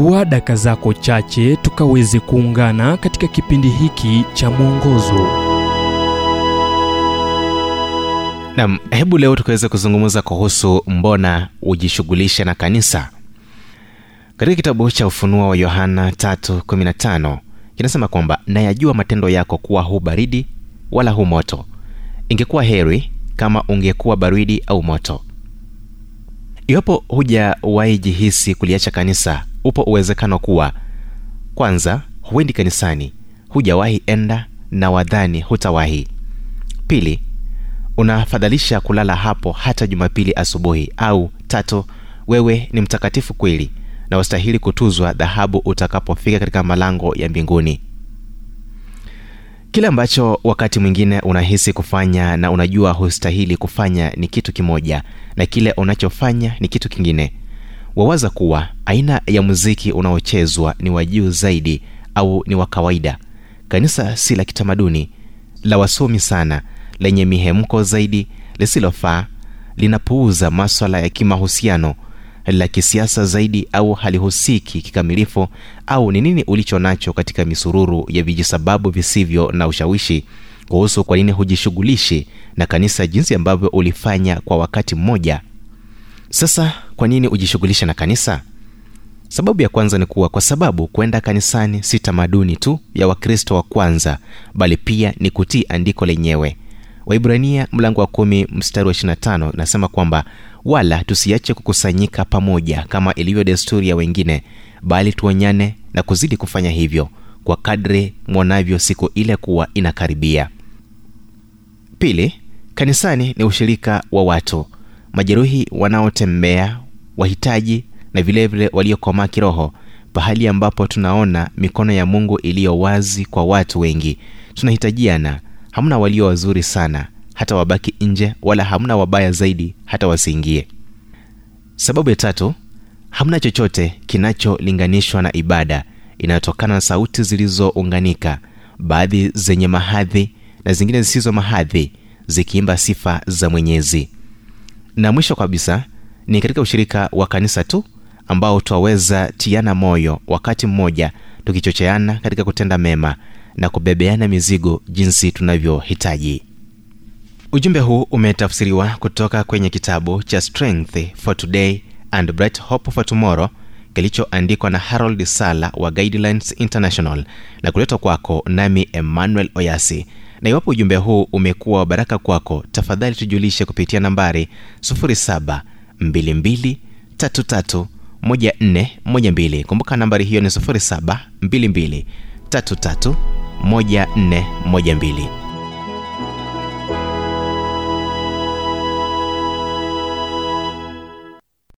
chukua daka zako chache tukaweze kuungana katika kipindi hiki cha mwongozo. Nam hebu leo tukaweza kuzungumza kuhusu mbona ujishughulishe na kanisa. Katika kitabu cha ufunuo wa yohana 315 kinasema kwamba nayajua matendo yako kuwa hu baridi wala hu moto. Ingekuwa heri kama ungekuwa baridi au moto. Iwapo hujawahi jihisi kuliacha kanisa upo uwezekano kuwa kwanza huendi kanisani hujawahi enda na wadhani hutawahi. Pili unafadhalisha kulala hapo hata jumapili asubuhi au tatu wewe ni mtakatifu kweli na wastahili kutuzwa dhahabu utakapofika katika malango ya mbinguni. Kile ambacho wakati mwingine unahisi kufanya na unajua hustahili kufanya ni kitu kimoja na kile unachofanya ni kitu kingine wawaza kuwa aina ya muziki unaochezwa ni wa juu zaidi au ni wa kawaida. Kanisa si la kitamaduni la wasomi sana lenye mihemko zaidi lisilofaa linapuuza maswala ya kimahusiano la kisiasa zaidi au halihusiki kikamilifu au ni nini ulicho nacho katika misururu ya vijisababu visivyo na ushawishi kuhusu kwa nini hujishughulishi na kanisa jinsi ambavyo ulifanya kwa wakati mmoja sasa kwa nini ujishughulishe na kanisa? Sababu ya kwanza ni kuwa kwa sababu kwenda kanisani si tamaduni tu ya wakristo wa kwanza bali pia ni kutii andiko lenyewe. Waibrania mlango wa kumi mstari wa 25 nasema kwamba wala tusiache kukusanyika pamoja kama ilivyo desturi ya wengine bali tuonyane na kuzidi kufanya hivyo kwa kadri mwonavyo siku ile kuwa inakaribia. Pili kanisani ni ushirika wa watu majeruhi wanaotembea wahitaji na vilevile waliokomaa kiroho pahali ambapo tunaona mikono ya mungu iliyo wazi kwa watu wengi. Tunahitajiana. Hamna walio wazuri sana hata wabaki nje wala hamna wabaya zaidi hata wasiingie. Sababu ya tatu hamna chochote kinacholinganishwa na ibada. Inayotokana na sauti zilizounganika baadhi zenye mahadhi na zingine zisizo mahadhi zikiimba sifa za mwenyezi na mwisho kabisa ni katika ushirika wa kanisa tu ambao twaweza tiana moyo wakati mmoja tukichocheana katika kutenda mema na kubebeana mizigo jinsi tunavyohitaji. Ujumbe huu umetafsiriwa kutoka kwenye kitabu cha strength for today and bright hope for tomorrow kilichoandikwa na harold sala wa guidelines international na kuletwa kwako nami emmanuel oyasi na iwapo ujumbe huu umekuwa wa baraka kwako tafadhali tujulishe kupitia nambari 722331412 kumbuka nambari hiyo ni 722331412